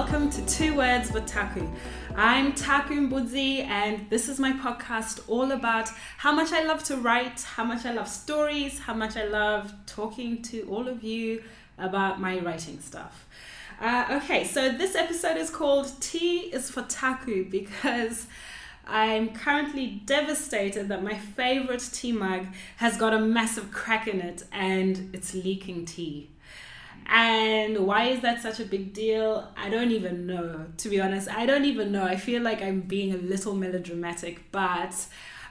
welcome to Two Words with Taku. I'm Taku Mbudzi, and this is my podcast all about how much I love to write, how much I love stories, how much I love talking to all of you about my writing stuff. Uh, okay, so this episode is called T is for Taku because I'm currently devastated that my favorite tea mug has got a massive crack in it and it's leaking tea. And why is that such a big deal? I don't even know, to be honest. I don't even know. I feel like I'm being a little melodramatic, but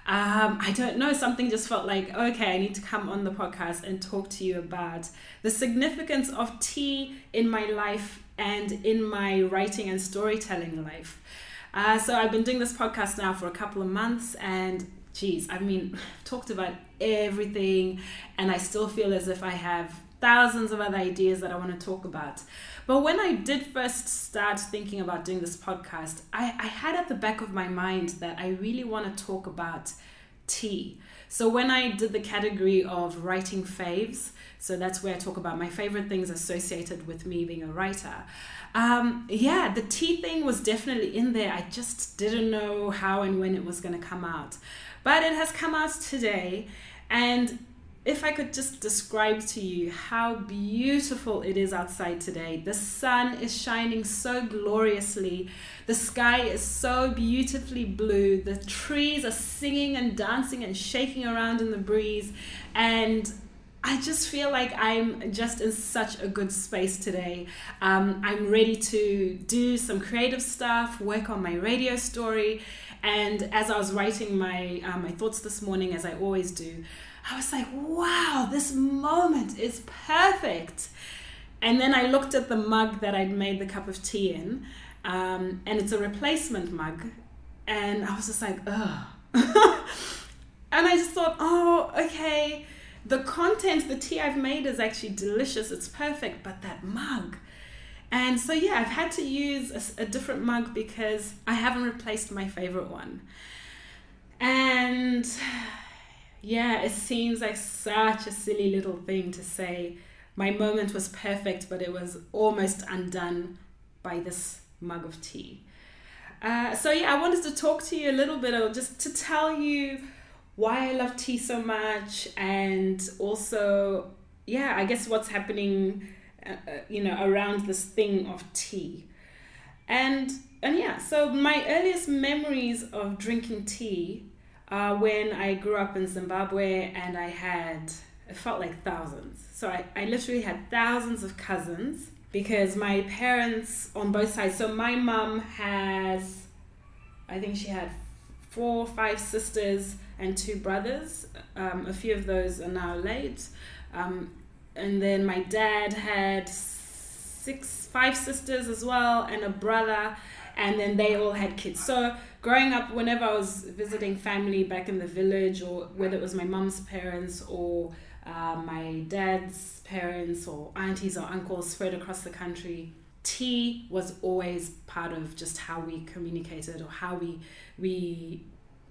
um, I don't know. Something just felt like, okay, I need to come on the podcast and talk to you about the significance of tea in my life and in my writing and storytelling life. Uh, so I've been doing this podcast now for a couple of months, and geez, I mean, I've talked about everything, and I still feel as if I have thousands of other ideas that I want to talk about. But when I did first start thinking about doing this podcast, I, I had at the back of my mind that I really want to talk about tea. So when I did the category of writing faves, so that's where I talk about my favorite things associated with me being a writer. Um, yeah, the tea thing was definitely in there. I just didn't know how and when it was going to come out. But it has come out today. And if I could just describe to you how beautiful it is outside today. The sun is shining so gloriously. The sky is so beautifully blue. The trees are singing and dancing and shaking around in the breeze. And I just feel like I'm just in such a good space today. Um, I'm ready to do some creative stuff, work on my radio story. And as I was writing my, uh, my thoughts this morning, as I always do, I was like, wow, this moment is perfect. And then I looked at the mug that I'd made the cup of tea in, um, and it's a replacement mug. And I was just like, ugh. and I just thought, oh, okay, the content, the tea I've made is actually delicious, it's perfect, but that mug. And so, yeah, I've had to use a, a different mug because I haven't replaced my favorite one. And yeah, it seems like such a silly little thing to say. My moment was perfect, but it was almost undone by this mug of tea. Uh, so, yeah, I wanted to talk to you a little bit, of just to tell you why I love tea so much, and also, yeah, I guess what's happening, uh, uh you know, around this thing of tea. And and yeah, so my earliest memories of drinking tea uh, when I grew up in Zimbabwe and I had, it felt like thousands. So I, I literally had thousands of cousins because my parents on both sides, so my mom has, I think she had four, or five sisters and two brothers. Um, a few of those are now late. Um, and then my dad had six, five sisters as well, and a brother, and then they all had kids. So growing up, whenever I was visiting family back in the village, or whether it was my mum's parents or uh, my dad's parents or aunties or uncles spread across the country, tea was always part of just how we communicated or how we we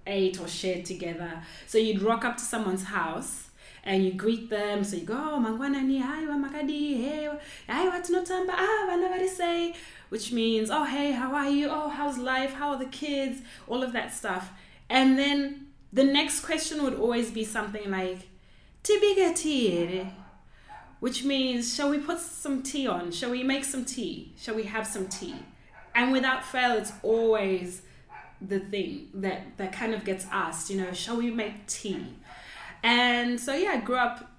ate or shared together. So you'd rock up to someone's house and you greet them. So you go, oh, mangwana ni hai makadi, hey, hai watinotamba, ah, which means, oh, hey, how are you? Oh, how's life? How are the kids? All of that stuff. And then the next question would always be something like, Tibiga tea, which means, shall we put some tea on? Shall we make some tea? Shall we have some tea? And without fail, it's always the thing that, that kind of gets asked, you know, shall we make tea? And so, yeah, I grew up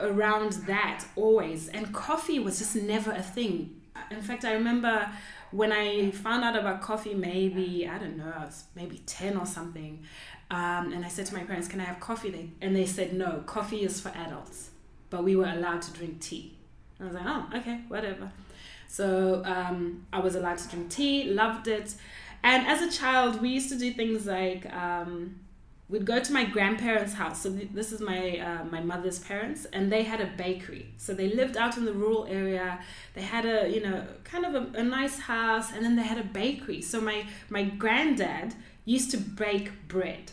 around that always. And coffee was just never a thing in fact, I remember when I found out about coffee, maybe, I don't know, I was maybe 10 or something. Um, and I said to my parents, Can I have coffee? They, and they said, No, coffee is for adults. But we were allowed to drink tea. And I was like, Oh, okay, whatever. So um, I was allowed to drink tea, loved it. And as a child, we used to do things like um, we'd go to my grandparents' house. So th- this is my uh, my mother's parents, and they had a bakery. So they lived out in the rural area. They had a you know kind of a, a nice house, and then they had a bakery. So my my granddad used to bake bread.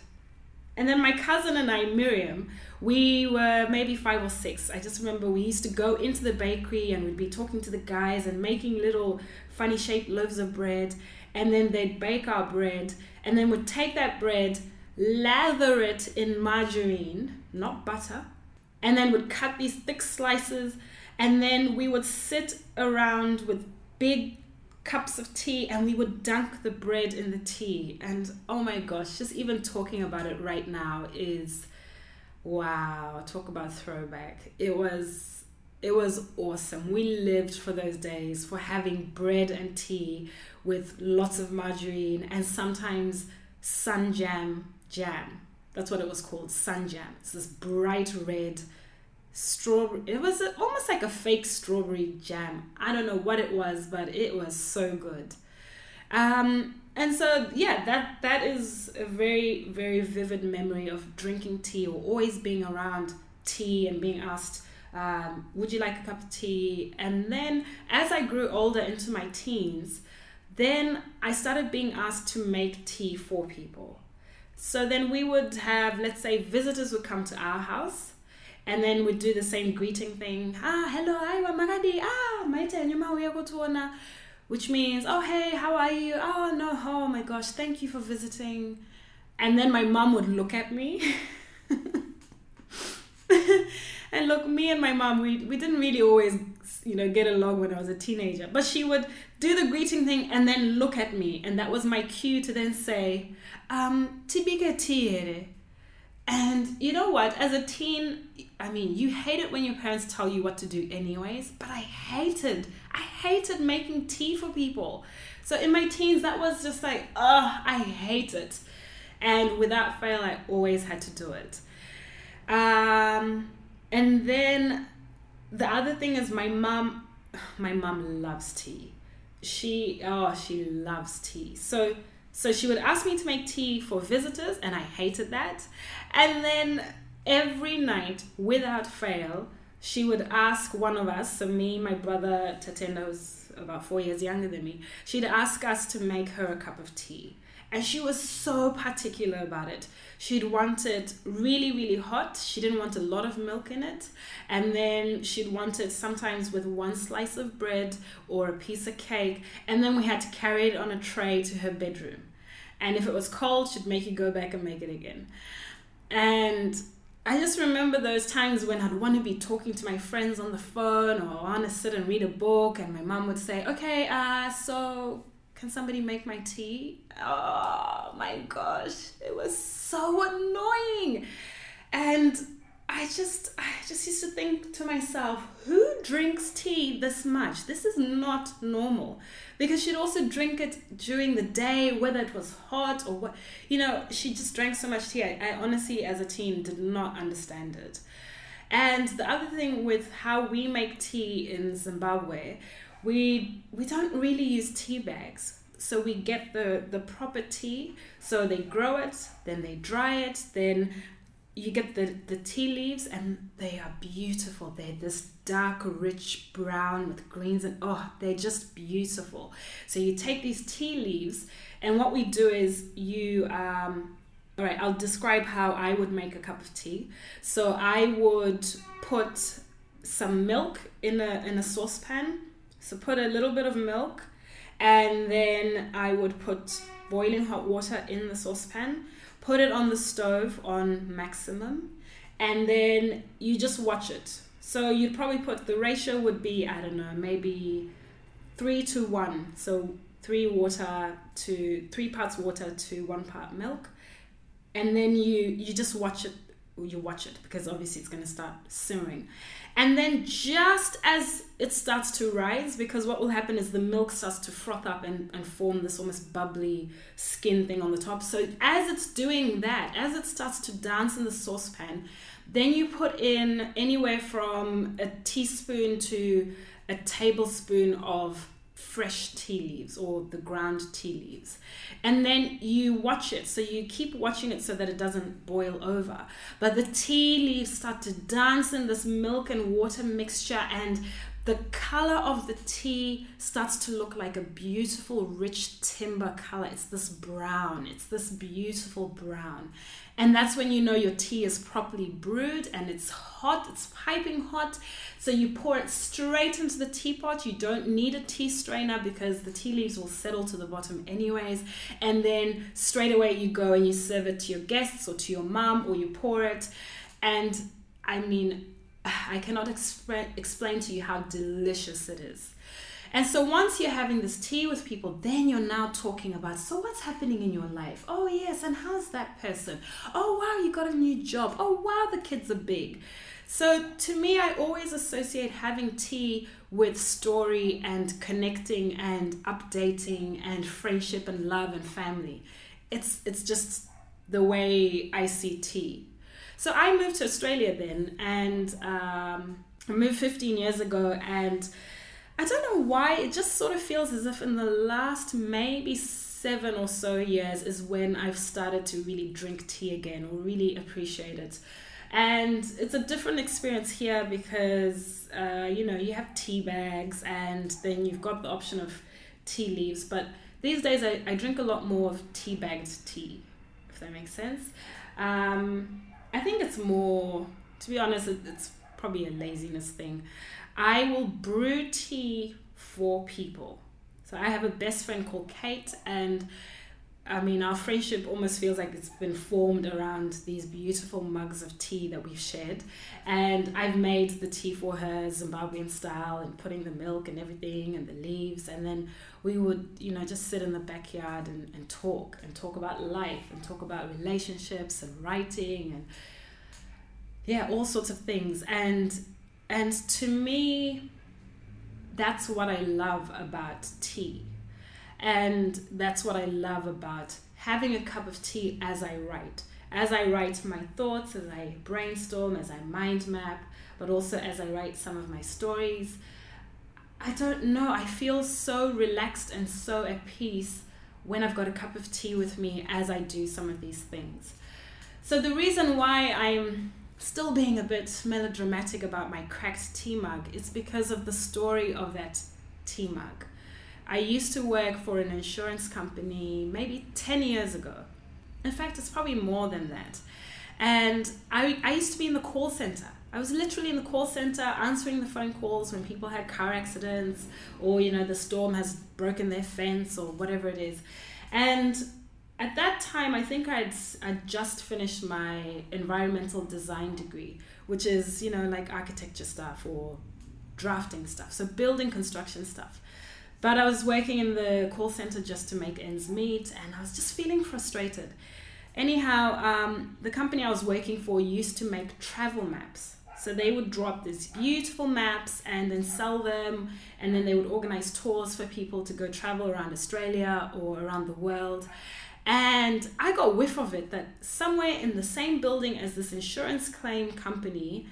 and then my cousin and I, Miriam, we were maybe five or six. I just remember we used to go into the bakery and we'd be talking to the guys and making little funny shaped loaves of bread. And then they'd bake our bread and then would take that bread, lather it in margarine, not butter, and then would cut these thick slices. And then we would sit around with big cups of tea and we would dunk the bread in the tea and oh my gosh just even talking about it right now is wow talk about throwback it was it was awesome. We lived for those days for having bread and tea with lots of margarine and sometimes sun jam jam. That's what it was called sun jam. It's this bright red strawberry it was almost like a fake strawberry jam. I don't know what it was but it was so good. Um, and so yeah that that is a very very vivid memory of drinking tea or always being around tea and being asked um, would you like a cup of tea and then as i grew older into my teens then i started being asked to make tea for people so then we would have let's say visitors would come to our house and then we'd do the same greeting thing. Ah, hello, aiwa magadi. Ah, maite nyuma uyakutuona. Which means, oh hey, how are you? Oh no, oh my gosh, thank you for visiting. And then my mom would look at me. and look, me and my mom, we, we didn't really always, you know, get along when I was a teenager. But she would do the greeting thing and then look at me. And that was my cue to then say, um, tibike tiere. And you know what? As a teen, I mean, you hate it when your parents tell you what to do, anyways. But I hated, I hated making tea for people. So in my teens, that was just like, oh, I hate it. And without fail, I always had to do it. Um, and then the other thing is my mom, my mom loves tea. She, oh, she loves tea. So so she would ask me to make tea for visitors, and I hated that. And then every night, without fail, she would ask one of us, so me, my brother Tatenda, was about four years younger than me, she'd ask us to make her a cup of tea. And she was so particular about it. She'd want it really, really hot. She didn't want a lot of milk in it. And then she'd want it sometimes with one slice of bread or a piece of cake. And then we had to carry it on a tray to her bedroom. And if it was cold, she'd make you go back and make it again. And I just remember those times when I'd want to be talking to my friends on the phone or I want to sit and read a book, and my mom would say, Okay, uh, so can somebody make my tea? Oh my gosh, it was so annoying. And I just I just used to think to myself, who drinks tea this much? This is not normal. Because she'd also drink it during the day, whether it was hot or what you know, she just drank so much tea. I, I honestly as a teen did not understand it. And the other thing with how we make tea in Zimbabwe, we we don't really use tea bags. So we get the the proper tea. So they grow it, then they dry it, then you get the the tea leaves and they are beautiful. They're this dark, rich brown with greens and oh, they're just beautiful. So you take these tea leaves and what we do is you um all right, I'll describe how I would make a cup of tea. So I would put some milk in a in a saucepan so put a little bit of milk and then I would put boiling hot water in the saucepan, put it on the stove on maximum, and then you just watch it. So you'd probably put the ratio would be, I don't know, maybe three to one. So three water to three parts water to one part milk. And then you you just watch it you watch it because obviously it's going to start simmering and then just as it starts to rise, because what will happen is the milk starts to froth up and, and form this almost bubbly skin thing on the top. So as it's doing that, as it starts to dance in the saucepan, then you put in anywhere from a teaspoon to a tablespoon of fresh tea leaves or the ground tea leaves. And then you watch it. So you keep watching it so that it doesn't boil over. But the tea leaves start to dance in this milk and water mixture and the color of the tea starts to look like a beautiful, rich timber color. It's this brown, it's this beautiful brown. And that's when you know your tea is properly brewed and it's hot, it's piping hot. So you pour it straight into the teapot. You don't need a tea strainer because the tea leaves will settle to the bottom anyways. And then straight away you go and you serve it to your guests or to your mom or you pour it. And I mean, I cannot expre- explain to you how delicious it is. And so once you're having this tea with people, then you're now talking about so what's happening in your life? Oh, yes, and how's that person? Oh, wow, you got a new job. Oh, wow, the kids are big. So to me, I always associate having tea with story and connecting and updating and friendship and love and family. It's it's just the way I see tea. So I moved to Australia then, and um, moved 15 years ago, and I don't know why, it just sort of feels as if in the last maybe seven or so years is when I've started to really drink tea again or really appreciate it. And it's a different experience here because, uh, you know, you have tea bags and then you've got the option of tea leaves. But these days I, I drink a lot more of tea bagged tea, if that makes sense. Um, I think it's more, to be honest, it's probably a laziness thing. I will brew tea for people. So I have a best friend called Kate, and I mean, our friendship almost feels like it's been formed around these beautiful mugs of tea that we've shared. And I've made the tea for her Zimbabwean style and putting the milk and everything and the leaves. And then we would, you know, just sit in the backyard and, and talk and talk about life and talk about relationships and writing and, yeah, all sorts of things. And and to me, that's what I love about tea. And that's what I love about having a cup of tea as I write. As I write my thoughts, as I brainstorm, as I mind map, but also as I write some of my stories. I don't know, I feel so relaxed and so at peace when I've got a cup of tea with me as I do some of these things. So, the reason why I'm still being a bit melodramatic about my cracked tea mug is because of the story of that tea mug. I used to work for an insurance company maybe 10 years ago. In fact, it's probably more than that. And I, I used to be in the call center. I was literally in the call center answering the phone calls when people had car accidents or, you know, the storm has broken their fence or whatever it is. And at that time, I think I'd, I'd just finished my environmental design degree, which is, you know, like architecture stuff or drafting stuff. So building construction stuff. But I was working in the call center just to make ends meet and I was just feeling frustrated. Anyhow, um, the company I was working for used to make travel maps. So they would drop these beautiful maps and then sell them, and then they would organize tours for people to go travel around Australia or around the world. And I got whiff of it that somewhere in the same building as this insurance claim company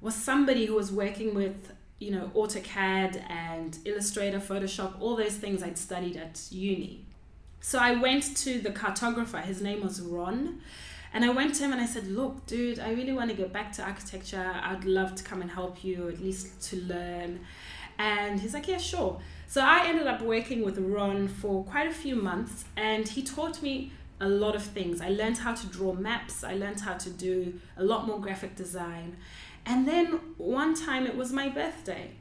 was somebody who was working with, you know, AutoCAD and Illustrator, Photoshop, all those things I'd studied at uni. So I went to the cartographer, his name was Ron. And I went to him and I said, Look, dude, I really want to get back to architecture. I'd love to come and help you, at least to learn. And he's like, Yeah, sure. So I ended up working with Ron for quite a few months, and he taught me a lot of things. I learned how to draw maps, I learned how to do a lot more graphic design. And then one time it was my birthday.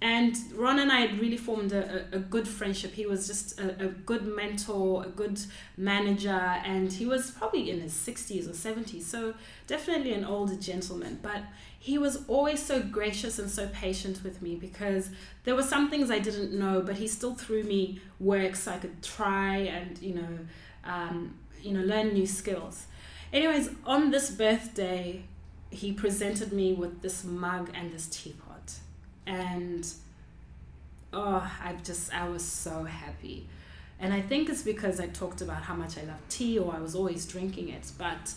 And Ron and I had really formed a, a, good friendship. He was just a, a, good mentor, a good manager, and he was probably in his 60s or 70s, so definitely an older gentleman. But he was always so gracious and so patient with me because there were some things I didn't know, but he still threw me work so I could try and you know, um, you know, learn new skills. Anyways, on this birthday, he presented me with this mug and this teapot, and oh, I just I was so happy, and I think it's because I talked about how much I love tea or I was always drinking it, but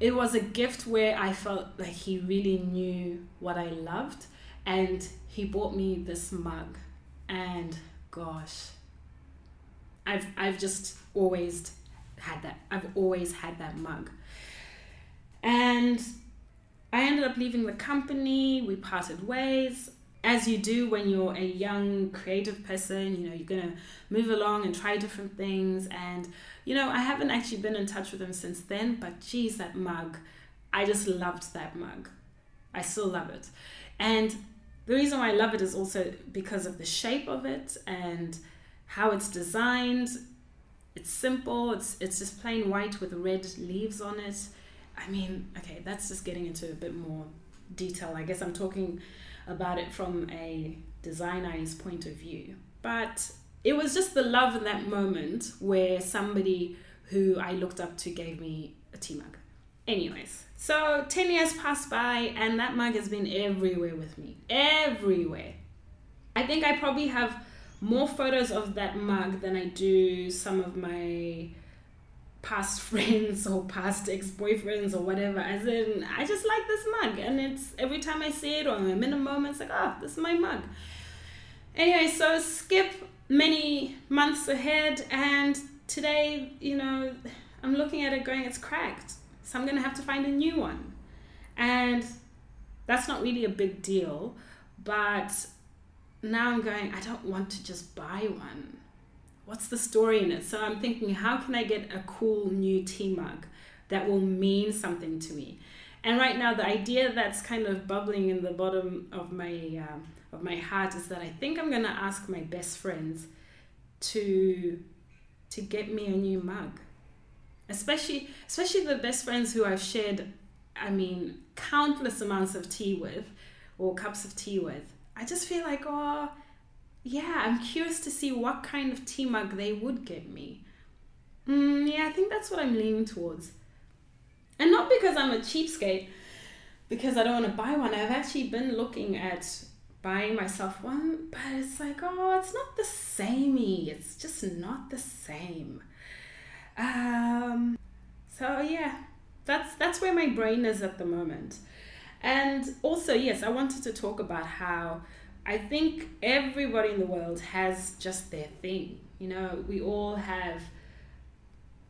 it was a gift where I felt like he really knew what I loved and he bought me this mug and gosh I've I've just always had that I've always had that mug and I ended up leaving the company we parted ways as you do when you're a young creative person, you know, you're going to move along and try different things. And, you know, I haven't actually been in touch with him since then, but geez, that mug, I just loved that mug. I still love it. And the reason why I love it is also because of the shape of it and how it's designed. It's simple, it's, it's just plain white with red leaves on it. I mean, okay, that's just getting into a bit more detail. I guess I'm talking about it from a designer's point of view. But it was just the love in that moment where somebody who I looked up to gave me a tea mug. Anyways, so 10 years passed by and that mug has been everywhere with me. Everywhere. I think I probably have more photos of that mug than I do some of my past friends or past ex-boyfriends or whatever as in i just like this mug and it's every time i see it or i'm in a moment it's like oh this is my mug. Anyway so skip many months ahead and today you know i'm looking at it going it's cracked so i'm gonna have to find a new one. And that's not really a big deal but now i'm going i don't want to just buy one what's the story in it? So I'm thinking, how can I get a cool new tea mug that will mean something to me? And right now, the idea that's kind of bubbling in the bottom of my uh, of my heart is that I think I'm gonna ask my best friends to to get me a new mug, especially especially the best friends who I've shared, I mean, countless amounts of tea with, or cups of tea with. I just feel like, oh, yeah, I'm curious to see what kind of tea mug they would give me. Mm, yeah, I think that's what I'm leaning towards. And not because I'm a cheapskate, because I don't want to buy one. I've actually been looking at buying myself one, but it's like, oh, it's not the samey. It's just not the same. Um, so yeah, that's that's where my brain is at the moment. And also, yes, I wanted to talk about how I think everybody in the world has just their thing. You know, we all have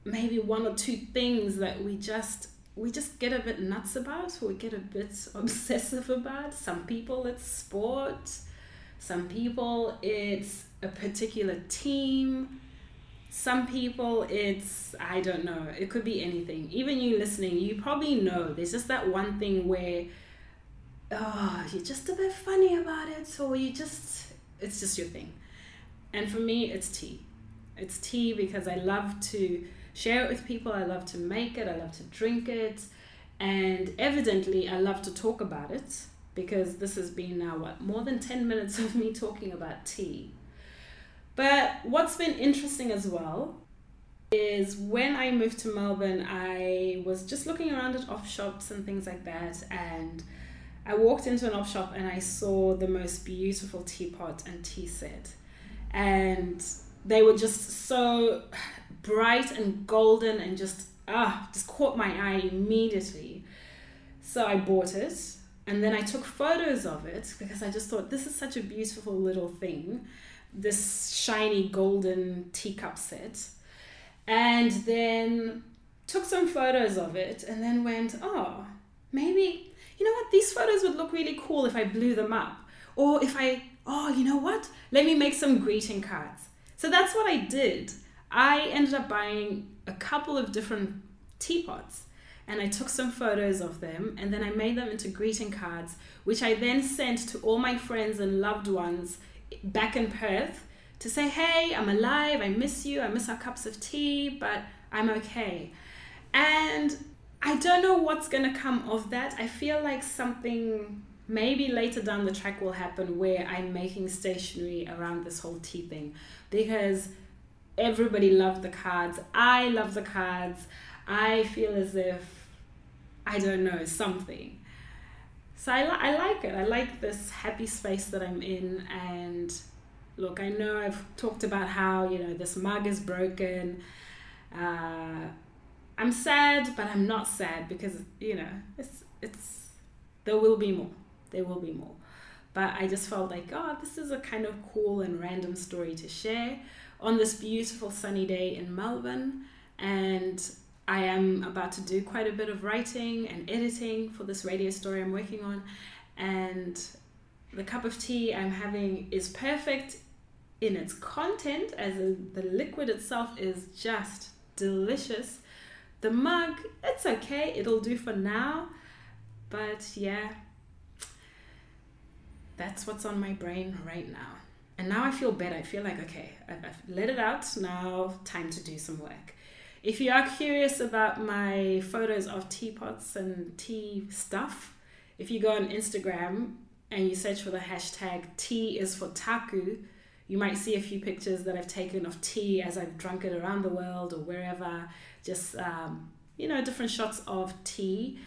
maybe one or two things that we just we just get a bit nuts about we get a bit obsessive about. Some people it's sport, some people it's a particular team, some people it's I don't know, it could be anything. Even you listening, you probably know there's just that one thing where oh, you're just a bit funny about it, or you just, it's just your thing. And for me, it's tea. It's tea because I love to share it with people, I love to make it, I love to drink it, and evidently, I love to talk about it because this has been now, what, more than 10 minutes of me talking about tea. But what's been interesting as well is when I moved to Melbourne, I was just looking around at op shops and things like that, and I walked into an op shop and I saw the most beautiful teapot and tea set. And they were just so bright and golden and just ah just caught my eye immediately. So I bought it and then I took photos of it because I just thought this is such a beautiful little thing. This shiny golden teacup set. And then took some photos of it and then went, oh, maybe you know what, these photos would look really cool if I blew them up. Or if I, oh, you know what, let me make some greeting cards. So that's what I did. I ended up buying a couple of different teapots and I took some photos of them and then I made them into greeting cards, which I then sent to all my friends and loved ones back in Perth to say, hey, I'm alive, I miss you, I miss our cups of tea, but I'm okay. And I don't know what's going to come of that. I feel like something maybe later down the track will happen where I'm making stationery around this whole tea thing because everybody loved the cards. I love the cards. I feel as if, I don't know, something. So I, li- I like it. I like this happy space that I'm in. And look, I know I've talked about how, you know, this mug is broken. Uh, I'm sad, but I'm not sad because you know it's it's there will be more. There will be more. But I just felt like, oh, this is a kind of cool and random story to share on this beautiful sunny day in Melbourne. And I am about to do quite a bit of writing and editing for this radio story I'm working on. And the cup of tea I'm having is perfect in its content, as in the liquid itself is just delicious. The mug, it's okay, it'll do for now. But yeah, that's what's on my brain right now. And now I feel better. I feel like, okay, I've, I've let it out. Now, time to do some work. If you are curious about my photos of teapots and tea stuff, if you go on Instagram and you search for the hashtag tea is for taku, you might see a few pictures that I've taken of tea as I've drunk it around the world or wherever. Just, um, you know, different shots of tea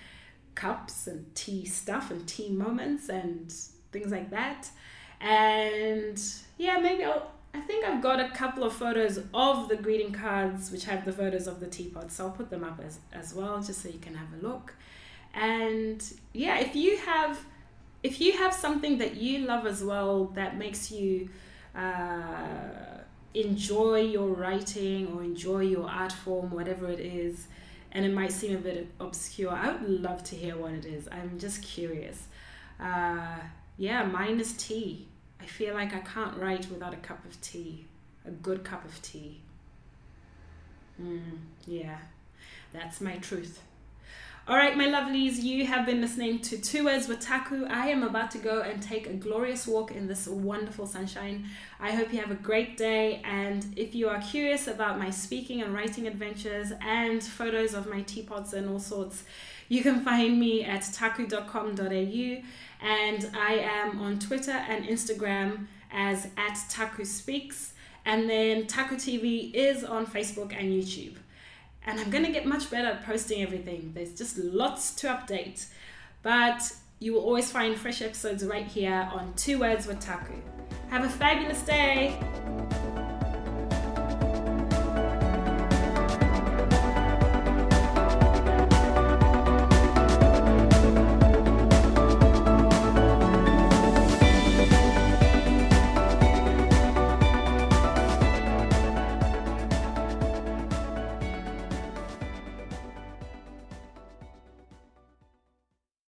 cups and tea stuff and tea moments and things like that. And yeah, maybe I'll. I think I've got a couple of photos of the greeting cards which have the photos of the teapots, so I'll put them up as, as well just so you can have a look. And yeah, if you have if you have something that you love as well that makes you uh, enjoy your writing or enjoy your art form, whatever it is, and it might seem a bit obscure, I would love to hear what it is. I'm just curious. Uh, yeah, mine is tea. I feel like I can't write without a cup of tea, a good cup of tea. Mm, yeah, that's my truth. All right, my lovelies, you have been listening to Two Words with Taku. I am about to go and take a glorious walk in this wonderful sunshine. I hope you have a great day. And if you are curious about my speaking and writing adventures and photos of my teapots and all sorts, you can find me at taku.com.au. And I am on Twitter and Instagram as at Taku Speaks. And then Taku TV is on Facebook and YouTube and I'm mm. going to get much better at posting everything. There's just lots to update. But you will always find fresh episodes right here on Two Words with Taku. Have a fabulous day.